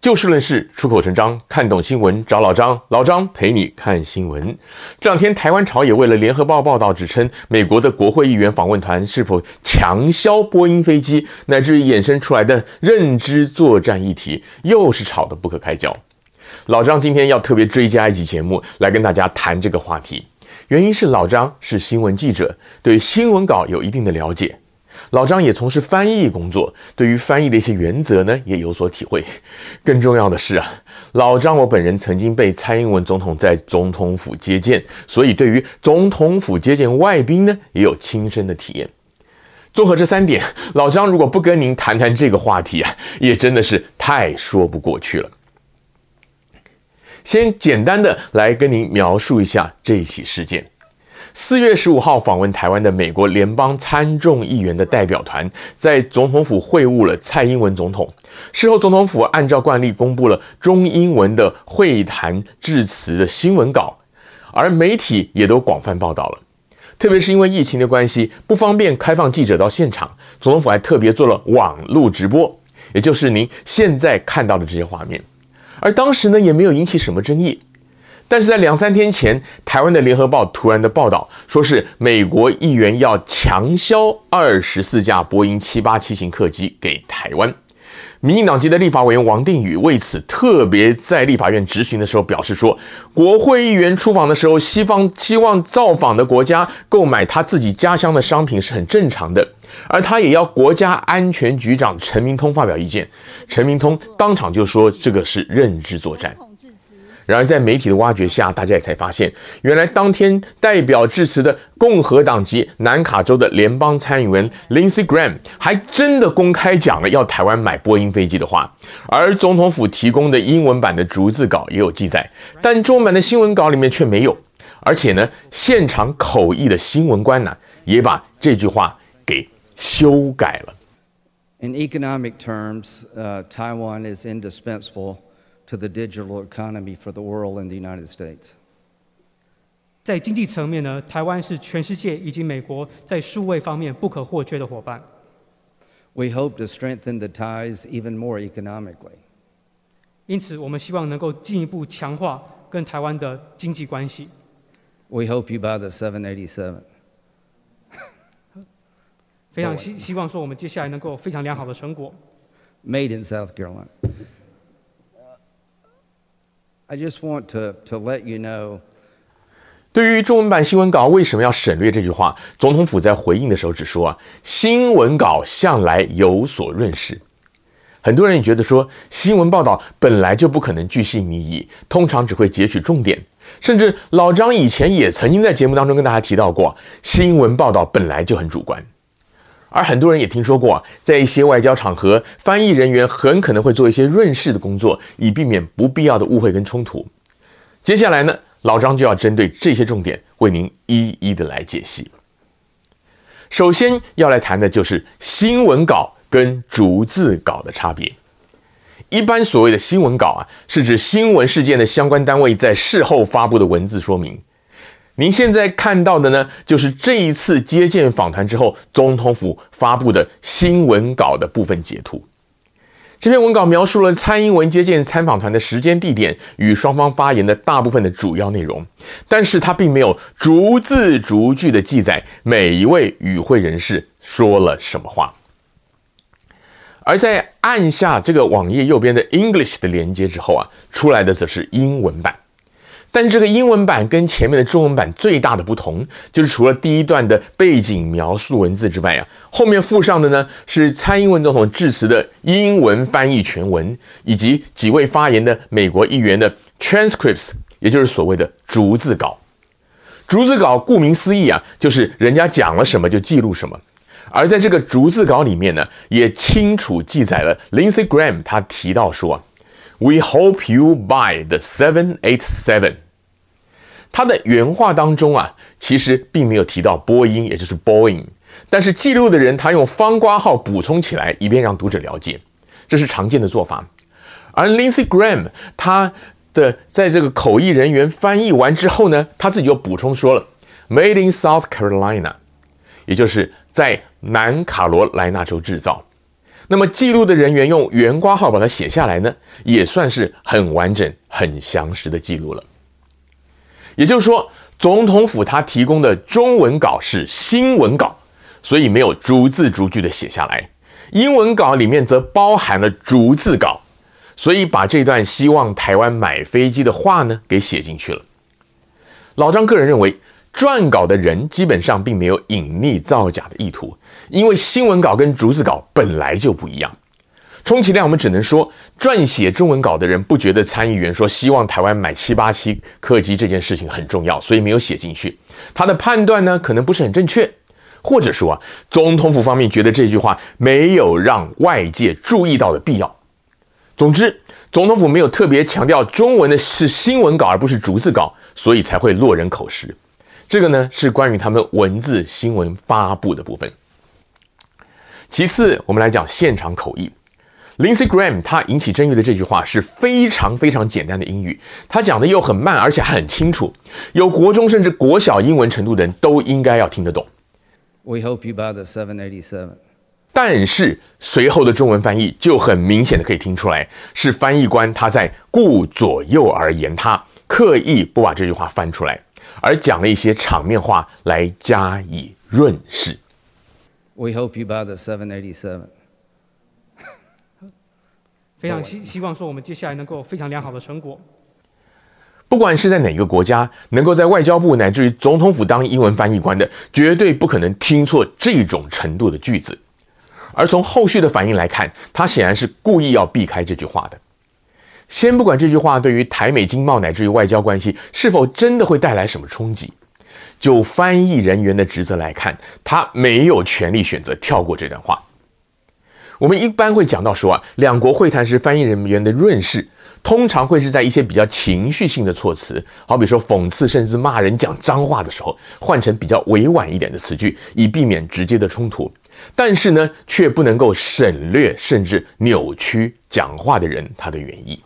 就事论事，出口成章，看懂新闻找老张，老张陪你看新闻。这两天，台湾朝野为了联合报报道，指称美国的国会议员访问团是否强销波音飞机，乃至于衍生出来的认知作战议题，又是吵得不可开交。老张今天要特别追加一集节目来跟大家谈这个话题，原因是老张是新闻记者，对新闻稿有一定的了解。老张也从事翻译工作，对于翻译的一些原则呢，也有所体会。更重要的是啊，老张我本人曾经被蔡英文总统在总统府接见，所以对于总统府接见外宾呢，也有亲身的体验。综合这三点，老张如果不跟您谈谈这个话题啊，也真的是太说不过去了。先简单的来跟您描述一下这起事件。四月十五号访问台湾的美国联邦参众议员的代表团，在总统府会晤了蔡英文总统。事后，总统府按照惯例公布了中英文的会谈致辞的新闻稿，而媒体也都广泛报道了。特别是因为疫情的关系，不方便开放记者到现场，总统府还特别做了网络直播，也就是您现在看到的这些画面。而当时呢，也没有引起什么争议。但是在两三天前，台湾的联合报突然的报道，说是美国议员要强销二十四架波音七八七型客机给台湾。民进党籍的立法委员王定宇为此特别在立法院质询的时候表示说，国会议员出访的时候，西方希望造访的国家购买他自己家乡的商品是很正常的，而他也要国家安全局长陈明通发表意见。陈明通当场就说，这个是认知作战。然而，在媒体的挖掘下，大家也才发现，原来当天代表致辞的共和党籍南卡州的联邦参议员 Lindsey Graham 还真的公开讲了要台湾买波音飞机的话。而总统府提供的英文版的逐字稿也有记载，但中文版的新闻稿里面却没有。而且呢，现场口译的新闻官呢，也把这句话给修改了。In economic terms, uh, Taiwan is indispensable. To the digital economy for the world in the United States。在经济层面呢，台湾是全世界以及美国在数位方面不可或缺的伙伴。We hope to strengthen the ties even more economically。因此，我们希望能够进一步强化跟台湾的经济关系。We hope you buy the 787。非常希希望说，我们接下来能够有非常良好的成果。Made in South Carolina。 I just want to to let you know。对于中文版新闻稿为什么要省略这句话，总统府在回应的时候只说啊，新闻稿向来有所润饰。很多人也觉得说，新闻报道本来就不可能巨细靡遗，通常只会截取重点。甚至老张以前也曾经在节目当中跟大家提到过，新闻报道本来就很主观。而很多人也听说过，在一些外交场合，翻译人员很可能会做一些润饰的工作，以避免不必要的误会跟冲突。接下来呢，老张就要针对这些重点为您一一的来解析。首先要来谈的就是新闻稿跟逐字稿的差别。一般所谓的新闻稿啊，是指新闻事件的相关单位在事后发布的文字说明。您现在看到的呢，就是这一次接见访谈之后，总统府发布的新闻稿的部分截图。这篇文稿描述了蔡英文接见参访团的时间、地点与双方发言的大部分的主要内容，但是它并没有逐字逐句的记载每一位与会人士说了什么话。而在按下这个网页右边的 English 的连接之后啊，出来的则是英文版。但这个英文版跟前面的中文版最大的不同，就是除了第一段的背景描述文字之外啊，后面附上的呢是蔡英文总统致辞的英文翻译全文，以及几位发言的美国议员的 transcripts，也就是所谓的逐字稿。逐字稿顾名思义啊，就是人家讲了什么就记录什么。而在这个逐字稿里面呢，也清楚记载了 Lindsey Graham 他提到说啊。We hope you buy the 787。他的原话当中啊，其实并没有提到波音，也就是 Boeing。但是记录的人他用方括号补充起来，以便让读者了解，这是常见的做法。而 Lindsey Graham 他的在这个口译人员翻译完之后呢，他自己又补充说了，Made in South Carolina，也就是在南卡罗来纳州制造。那么记录的人员用圆括号把它写下来呢，也算是很完整、很详实的记录了。也就是说，总统府他提供的中文稿是新闻稿，所以没有逐字逐句的写下来；英文稿里面则包含了逐字稿，所以把这段希望台湾买飞机的话呢给写进去了。老张个人认为。撰稿的人基本上并没有隐匿造假的意图，因为新闻稿跟逐字稿本来就不一样。充其量我们只能说，撰写中文稿的人不觉得参议员说希望台湾买七八七客机这件事情很重要，所以没有写进去。他的判断呢，可能不是很正确，或者说啊，总统府方面觉得这句话没有让外界注意到的必要。总之，总统府没有特别强调中文的是新闻稿而不是逐字稿，所以才会落人口实。这个呢是关于他们文字新闻发布的部分。其次，我们来讲现场口译。Lindsey Graham 他引起争议的这句话是非常非常简单的英语，他讲的又很慢，而且还很清楚，有国中甚至国小英文程度的人都应该要听得懂。We hope you buy the 787。但是随后的中文翻译就很明显的可以听出来，是翻译官他在顾左右而言他，刻意不把这句话翻出来。而讲了一些场面话来加以润饰。We hope you buy the 787。非常希希望说我们接下来能够有非常良好的成果。不管是在哪个国家，能够在外交部乃至于总统府当英文翻译官的，绝对不可能听错这种程度的句子。而从后续的反应来看，他显然是故意要避开这句话的。先不管这句话对于台美经贸乃至于外交关系是否真的会带来什么冲击，就翻译人员的职责来看，他没有权利选择跳过这段话。我们一般会讲到说啊，两国会谈时翻译人员的润饰，通常会是在一些比较情绪性的措辞，好比说讽刺甚至骂人讲脏话的时候，换成比较委婉一点的词句，以避免直接的冲突。但是呢，却不能够省略甚至扭曲讲话的人他的原意。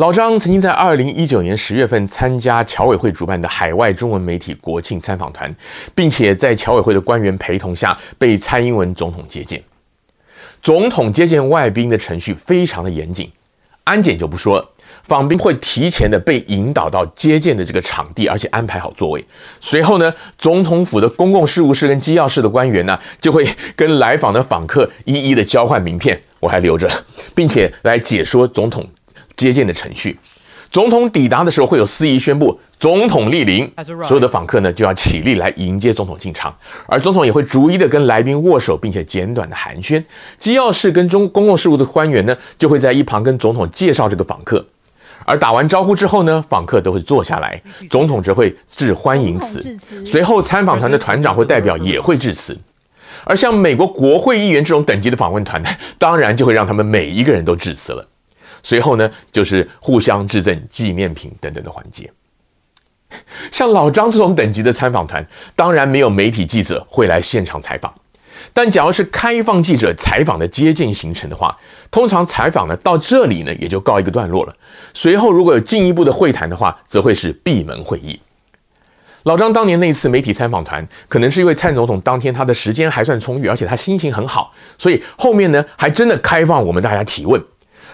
老张曾经在二零一九年十月份参加侨委会主办的海外中文媒体国庆参访团，并且在侨委会的官员陪同下被蔡英文总统接见。总统接见外宾的程序非常的严谨，安检就不说了，访宾会提前的被引导到接见的这个场地，而且安排好座位。随后呢，总统府的公共事务室跟机要室的官员呢，就会跟来访的访客一一的交换名片，我还留着，并且来解说总统。接见的程序，总统抵达的时候会有司仪宣布总统莅临，所有的访客呢就要起立来迎接总统进场，而总统也会逐一的跟来宾握手，并且简短的寒暄。机要室跟中公共事务的官员呢就会在一旁跟总统介绍这个访客，而打完招呼之后呢，访客都会坐下来，总统则会致欢迎词，随后参访团的团长或代表也会致辞，而像美国国会议员这种等级的访问团呢，当然就会让他们每一个人都致辞了。随后呢，就是互相致赠纪念品等等的环节。像老张这种等级的参访团，当然没有媒体记者会来现场采访。但假如是开放记者采访的接见行程的话，通常采访呢到这里呢也就告一个段落了。随后如果有进一步的会谈的话，则会是闭门会议。老张当年那次媒体参访团，可能是因为蔡总统当天他的时间还算充裕，而且他心情很好，所以后面呢还真的开放我们大家提问。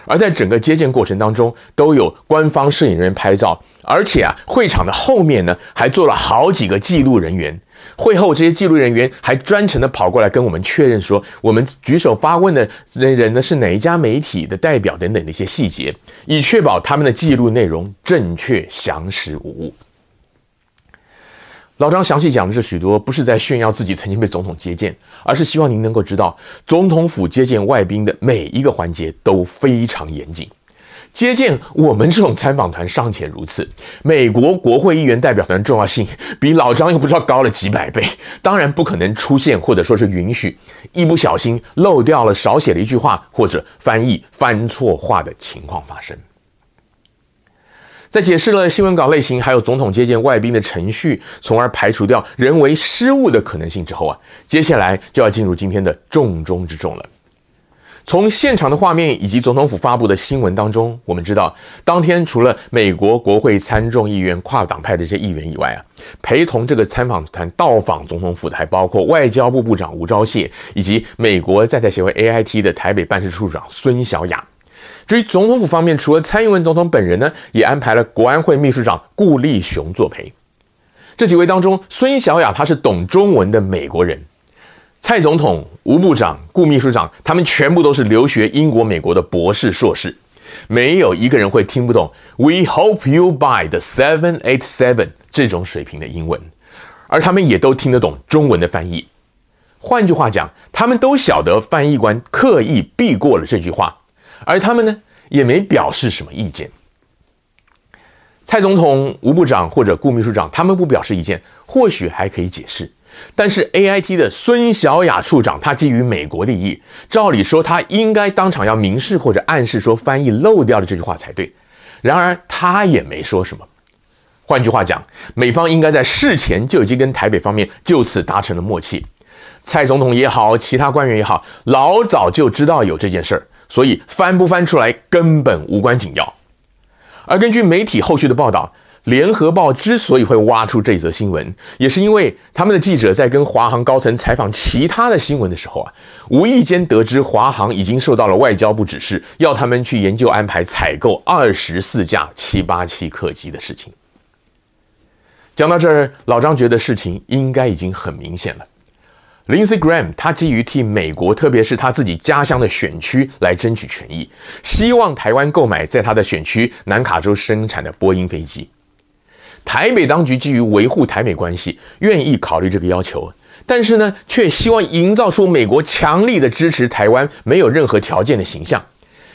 而在整个接见过程当中，都有官方摄影人员拍照，而且啊，会场的后面呢，还坐了好几个记录人员。会后，这些记录人员还专程的跑过来跟我们确认说，我们举手发问的人呢是哪一家媒体的代表等等的一些细节，以确保他们的记录内容正确、详实无误。老张详细讲的是许多，不是在炫耀自己曾经被总统接见，而是希望您能够知道，总统府接见外宾的每一个环节都非常严谨。接见我们这种参访团尚且如此，美国国会议员代表团重要性比老张又不知道高了几百倍，当然不可能出现或者说是允许一不小心漏掉了、少写了一句话或者翻译翻错话的情况发生。在解释了新闻稿类型，还有总统接见外宾的程序，从而排除掉人为失误的可能性之后啊，接下来就要进入今天的重中之重了。从现场的画面以及总统府发布的新闻当中，我们知道，当天除了美国国会参众议员跨党派的这些议员以外啊，陪同这个参访团到访总统府的还包括外交部部长吴钊燮以及美国在台协会 AIT 的台北办事处长孙小雅。至于总统府方面，除了蔡英文总统本人呢，也安排了国安会秘书长顾立雄作陪。这几位当中，孙小雅她是懂中文的美国人。蔡总统、吴部长、顾秘书长，他们全部都是留学英国、美国的博士、硕士，没有一个人会听不懂 “We hope you buy the seven eight seven” 这种水平的英文，而他们也都听得懂中文的翻译。换句话讲，他们都晓得翻译官刻意避过了这句话，而他们呢，也没表示什么意见。蔡总统、吴部长或者顾秘书长，他们不表示意见，或许还可以解释。但是 AIT 的孙小雅处长，他基于美国利益，照理说他应该当场要明示或者暗示说翻译漏掉了这句话才对。然而他也没说什么。换句话讲，美方应该在事前就已经跟台北方面就此达成了默契。蔡总统也好，其他官员也好，老早就知道有这件事儿，所以翻不翻出来根本无关紧要。而根据媒体后续的报道。联合报之所以会挖出这则新闻，也是因为他们的记者在跟华航高层采访其他的新闻的时候啊，无意间得知华航已经受到了外交部指示，要他们去研究安排采购二十四架七八七客机的事情。讲到这儿，老张觉得事情应该已经很明显了。Lindsey Graham 他基于替美国，特别是他自己家乡的选区来争取权益，希望台湾购买在他的选区南卡州生产的波音飞机。台北当局基于维护台美关系，愿意考虑这个要求，但是呢，却希望营造出美国强力的支持台湾、没有任何条件的形象，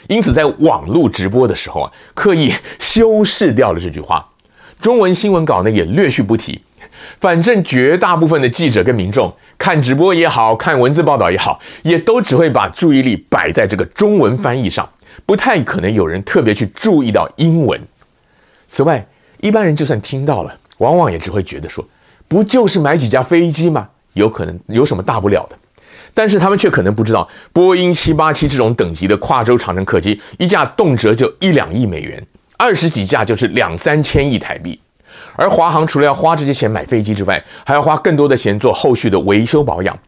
因此在网络直播的时候啊，刻意修饰掉了这句话。中文新闻稿呢也略去不提，反正绝大部分的记者跟民众看直播也好，看文字报道也好，也都只会把注意力摆在这个中文翻译上，不太可能有人特别去注意到英文。此外，一般人就算听到了，往往也只会觉得说，不就是买几架飞机吗？有可能有什么大不了的？但是他们却可能不知道，波音七八七这种等级的跨洲长程客机，一架动辄就一两亿美元，二十几架就是两三千亿台币。而华航除了要花这些钱买飞机之外，还要花更多的钱做后续的维修保养，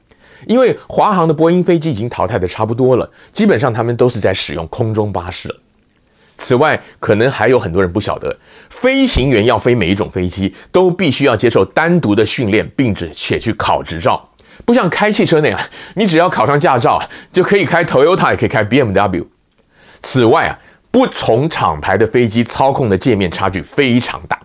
因为华航的波音飞机已经淘汰的差不多了，基本上他们都是在使用空中巴士了。此外，可能还有很多人不晓得，飞行员要飞每一种飞机，都必须要接受单独的训练，并且去考执照，不像开汽车那样，你只要考上驾照就可以开 Toyota，也可以开 BMW。此外啊，不同厂牌的飞机操控的界面差距非常大。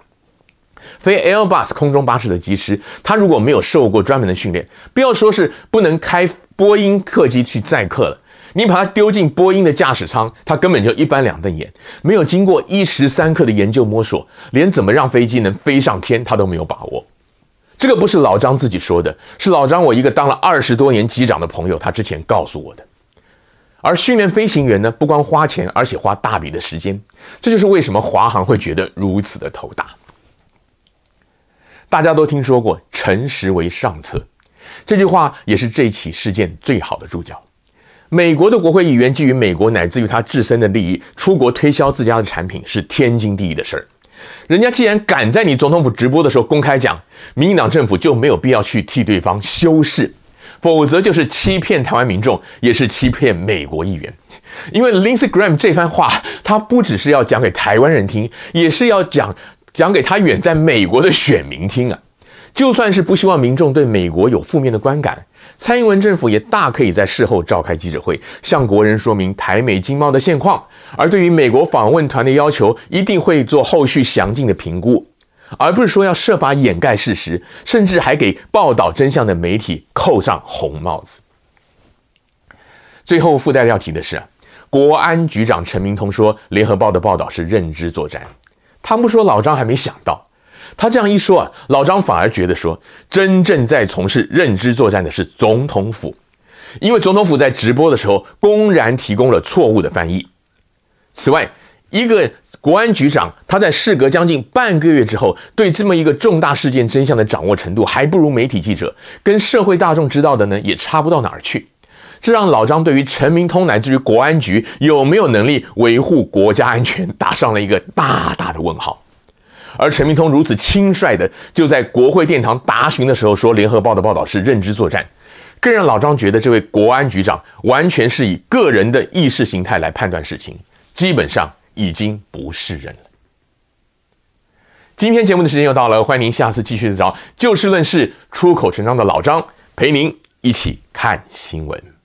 飞 Airbus 空中巴士的机师，他如果没有受过专门的训练，不要说是不能开波音客机去载客了。你把它丢进波音的驾驶舱，它根本就一翻两瞪眼，没有经过一时三刻的研究摸索，连怎么让飞机能飞上天，他都没有把握。这个不是老张自己说的，是老张我一个当了二十多年机长的朋友，他之前告诉我的。而训练飞行员呢，不光花钱，而且花大笔的时间，这就是为什么华航会觉得如此的头大。大家都听说过“诚实为上策”，这句话也是这起事件最好的注脚。美国的国会议员基于美国乃至于他自身的利益，出国推销自家的产品是天经地义的事儿。人家既然敢在你总统府直播的时候公开讲，民进党政府就没有必要去替对方修饰，否则就是欺骗台湾民众，也是欺骗美国议员。因为 Lindsey Graham 这番话，他不只是要讲给台湾人听，也是要讲讲给他远在美国的选民听啊。就算是不希望民众对美国有负面的观感。蔡英文政府也大可以在事后召开记者会，向国人说明台美经贸的现况。而对于美国访问团的要求，一定会做后续详尽的评估，而不是说要设法掩盖事实，甚至还给报道真相的媒体扣上红帽子。最后附带要提的是，国安局长陈明通说，联合报的报道是认知作战，他不说老张还没想到。他这样一说啊，老张反而觉得说，真正在从事认知作战的是总统府，因为总统府在直播的时候公然提供了错误的翻译。此外，一个国安局长他在事隔将近半个月之后，对这么一个重大事件真相的掌握程度，还不如媒体记者，跟社会大众知道的呢也差不到哪儿去。这让老张对于陈明通乃至于国安局有没有能力维护国家安全打上了一个大大的问号。而陈明通如此轻率的就在国会殿堂答询的时候说，《联合报》的报道是认知作战，更让老张觉得这位国安局长完全是以个人的意识形态来判断事情，基本上已经不是人了。今天节目的时间又到了，欢迎您下次继续的找就事论事、出口成章的老张陪您一起看新闻。